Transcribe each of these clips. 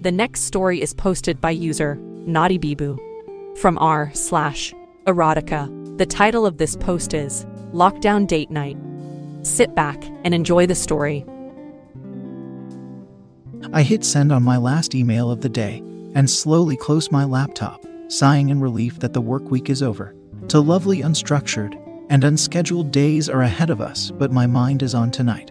The next story is posted by user Naughty Bibu from r slash erotica. The title of this post is Lockdown Date Night. Sit back and enjoy the story. I hit send on my last email of the day and slowly close my laptop, sighing in relief that the work week is over. Two lovely unstructured and unscheduled days are ahead of us, but my mind is on tonight.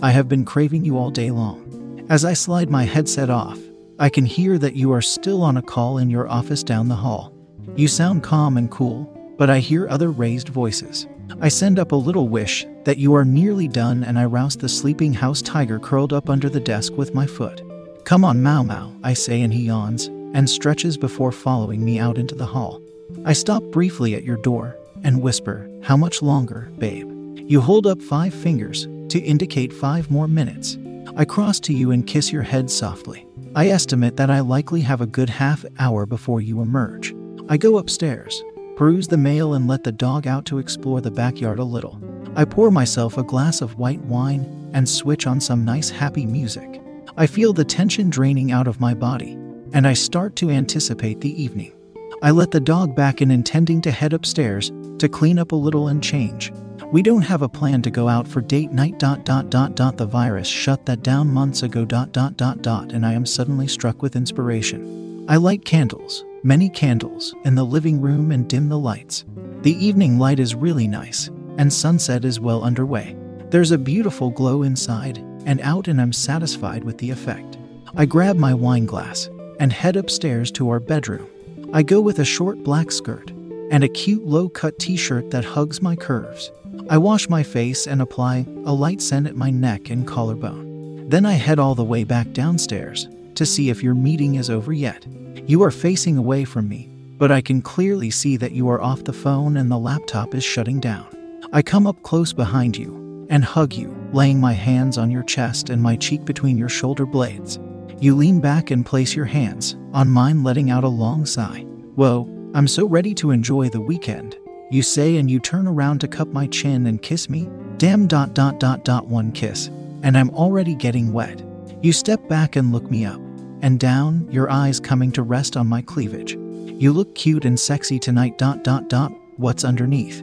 I have been craving you all day long. As I slide my headset off, I can hear that you are still on a call in your office down the hall. You sound calm and cool, but I hear other raised voices. I send up a little wish that you are nearly done and I rouse the sleeping house tiger curled up under the desk with my foot. Come on, Mau Mau, I say, and he yawns and stretches before following me out into the hall. I stop briefly at your door and whisper, How much longer, babe? You hold up five fingers to indicate five more minutes. I cross to you and kiss your head softly. I estimate that I likely have a good half hour before you emerge. I go upstairs, peruse the mail, and let the dog out to explore the backyard a little. I pour myself a glass of white wine and switch on some nice happy music. I feel the tension draining out of my body, and I start to anticipate the evening. I let the dog back in, intending to head upstairs to clean up a little and change. We don't have a plan to go out for date night dot dot dot dot the virus shut that down months ago dot dot dot dot and I am suddenly struck with inspiration. I light candles, many candles, in the living room and dim the lights. The evening light is really nice, and sunset is well underway. There's a beautiful glow inside and out and I'm satisfied with the effect. I grab my wine glass and head upstairs to our bedroom. I go with a short black skirt and a cute low cut t shirt that hugs my curves. I wash my face and apply a light scent at my neck and collarbone. Then I head all the way back downstairs to see if your meeting is over yet. You are facing away from me, but I can clearly see that you are off the phone and the laptop is shutting down. I come up close behind you and hug you, laying my hands on your chest and my cheek between your shoulder blades. You lean back and place your hands on mine, letting out a long sigh. Whoa, I'm so ready to enjoy the weekend. You say and you turn around to cup my chin and kiss me. Damn dot dot dot dot one kiss, and I'm already getting wet. You step back and look me up and down, your eyes coming to rest on my cleavage. You look cute and sexy tonight dot dot dot. What's underneath?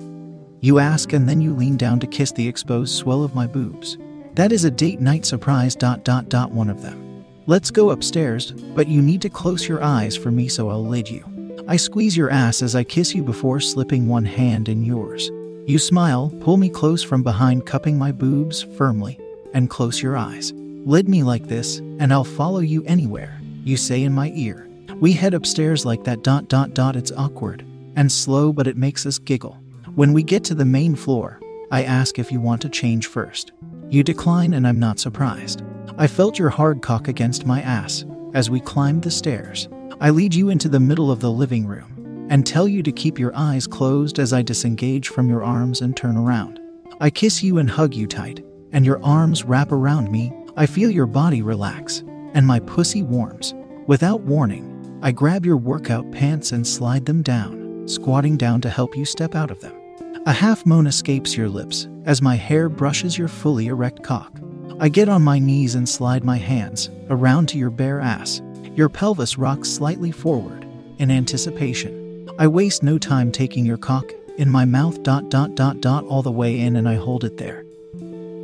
You ask and then you lean down to kiss the exposed swell of my boobs. That is a date night surprise dot dot dot one of them. Let's go upstairs, but you need to close your eyes for me so I'll lead you. I squeeze your ass as I kiss you before slipping one hand in yours. You smile, pull me close from behind, cupping my boobs firmly, and close your eyes. Lid me like this, and I'll follow you anywhere, you say in my ear. We head upstairs like that dot dot dot. It's awkward and slow, but it makes us giggle. When we get to the main floor, I ask if you want to change first. You decline, and I'm not surprised. I felt your hard cock against my ass as we climbed the stairs. I lead you into the middle of the living room and tell you to keep your eyes closed as I disengage from your arms and turn around. I kiss you and hug you tight, and your arms wrap around me. I feel your body relax, and my pussy warms. Without warning, I grab your workout pants and slide them down, squatting down to help you step out of them. A half moan escapes your lips as my hair brushes your fully erect cock. I get on my knees and slide my hands around to your bare ass. Your pelvis rocks slightly forward in anticipation. I waste no time taking your cock in my mouth dot dot dot dot all the way in and I hold it there,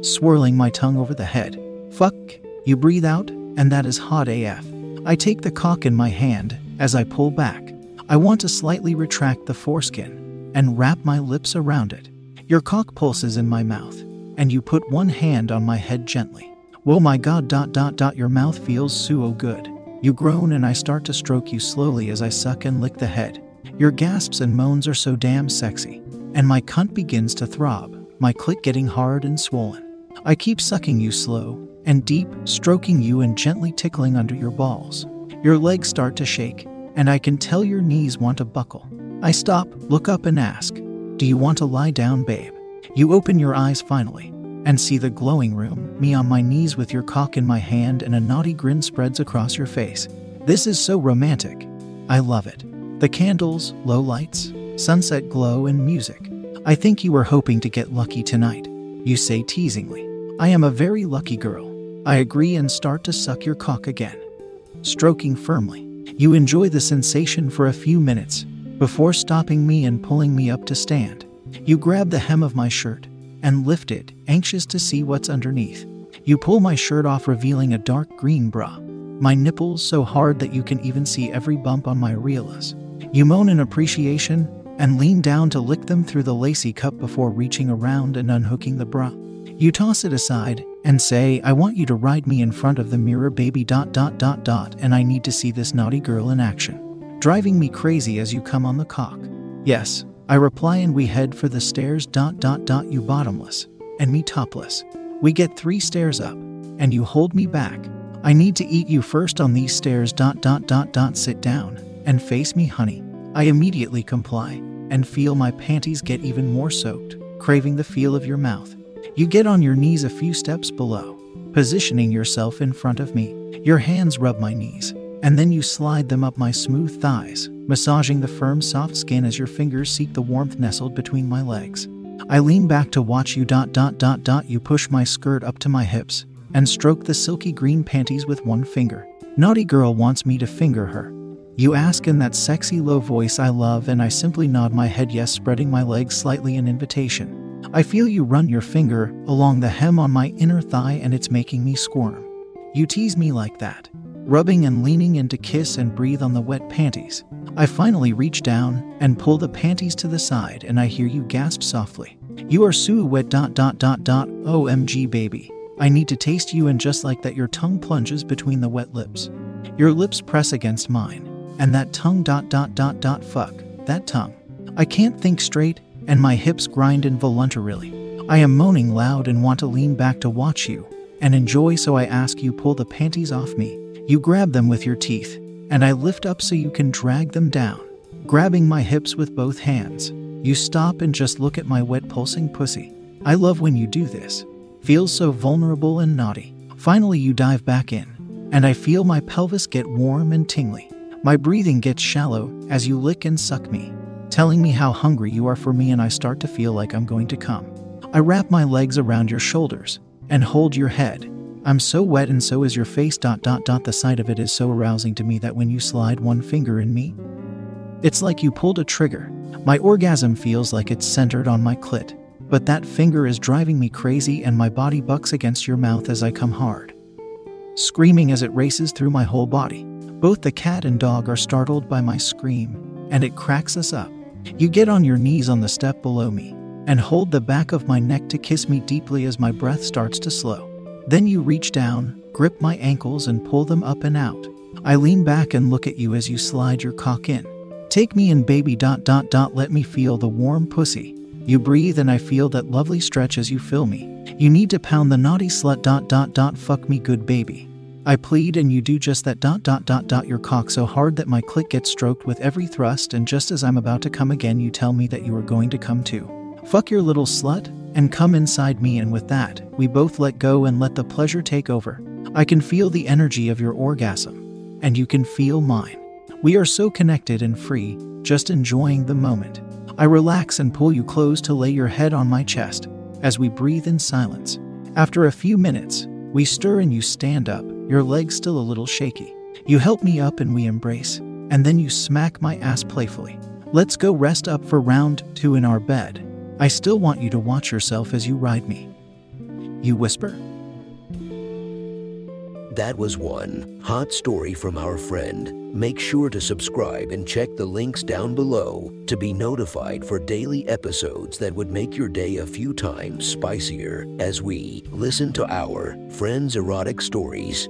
swirling my tongue over the head. Fuck, you breathe out, and that is hot AF. I take the cock in my hand as I pull back. I want to slightly retract the foreskin and wrap my lips around it. Your cock pulses in my mouth, and you put one hand on my head gently. Whoa, my god, dot, dot, dot, your mouth feels so good. You groan, and I start to stroke you slowly as I suck and lick the head. Your gasps and moans are so damn sexy, and my cunt begins to throb, my clit getting hard and swollen. I keep sucking you slow and deep, stroking you and gently tickling under your balls. Your legs start to shake, and I can tell your knees want to buckle. I stop, look up, and ask, Do you want to lie down, babe? You open your eyes finally and see the glowing room, me on my knees with your cock in my hand, and a naughty grin spreads across your face. This is so romantic. I love it. The candles, low lights, sunset glow, and music. I think you were hoping to get lucky tonight, you say teasingly. I am a very lucky girl. I agree and start to suck your cock again. Stroking firmly, you enjoy the sensation for a few minutes before stopping me and pulling me up to stand. You grab the hem of my shirt and lift it, anxious to see what's underneath. You pull my shirt off, revealing a dark green bra. My nipples so hard that you can even see every bump on my areolas. You moan in appreciation and lean down to lick them through the lacy cup before reaching around and unhooking the bra. You toss it aside and say, I want you to ride me in front of the mirror, baby. Dot dot dot dot, and I need to see this naughty girl in action. Driving me crazy as you come on the cock. Yes, I reply and we head for the stairs. Dot dot dot, you bottomless, and me topless. We get three stairs up, and you hold me back. I need to eat you first on these stairs. Dot dot dot dot, sit down and face me, honey. I immediately comply and feel my panties get even more soaked, craving the feel of your mouth. You get on your knees a few steps below, positioning yourself in front of me. Your hands rub my knees, and then you slide them up my smooth thighs, massaging the firm, soft skin as your fingers seek the warmth nestled between my legs. I lean back to watch you dot dot dot dot you push my skirt up to my hips and stroke the silky green panties with one finger. Naughty girl wants me to finger her. You ask in that sexy low voice I love and I simply nod my head yes spreading my legs slightly in invitation. I feel you run your finger along the hem on my inner thigh and it's making me squirm. You tease me like that, rubbing and leaning in to kiss and breathe on the wet panties. I finally reach down and pull the panties to the side and I hear you gasp softly. You are so wet dot dot dot dot OMG baby. I need to taste you and just like that your tongue plunges between the wet lips. Your lips press against mine and that tongue dot dot dot dot fuck that tongue. I can't think straight and my hips grind involuntarily. I am moaning loud and want to lean back to watch you and enjoy, so I ask you pull the panties off me. You grab them with your teeth, and I lift up so you can drag them down, grabbing my hips with both hands. You stop and just look at my wet pulsing pussy. I love when you do this. Feels so vulnerable and naughty. Finally, you dive back in, and I feel my pelvis get warm and tingly. My breathing gets shallow as you lick and suck me telling me how hungry you are for me, and I start to feel like I'm going to come. I wrap my legs around your shoulders and hold your head. I'm so wet and so is your face. Dot dot dot. The sight of it is so arousing to me that when you slide one finger in me, it's like you pulled a trigger. My orgasm feels like it's centered on my clit, but that finger is driving me crazy and my body bucks against your mouth as I come hard. Screaming as it races through my whole body. Both the cat and dog are startled by my scream, and it cracks us up. You get on your knees on the step below me and hold the back of my neck to kiss me deeply as my breath starts to slow. Then you reach down, grip my ankles, and pull them up and out. I lean back and look at you as you slide your cock in. Take me in, baby. Dot dot dot. Let me feel the warm pussy. You breathe, and I feel that lovely stretch as you fill me. You need to pound the naughty slut. Dot dot dot. Fuck me, good baby. I plead and you do just that dot dot dot dot your cock so hard that my clit gets stroked with every thrust and just as I'm about to come again you tell me that you are going to come too. Fuck your little slut and come inside me and with that, we both let go and let the pleasure take over. I can feel the energy of your orgasm and you can feel mine. We are so connected and free, just enjoying the moment. I relax and pull you close to lay your head on my chest as we breathe in silence. After a few minutes, we stir and you stand up, your legs still a little shaky. You help me up and we embrace, and then you smack my ass playfully. Let's go rest up for round two in our bed. I still want you to watch yourself as you ride me. You whisper. That was one hot story from our friend. Make sure to subscribe and check the links down below to be notified for daily episodes that would make your day a few times spicier as we listen to our friends' erotic stories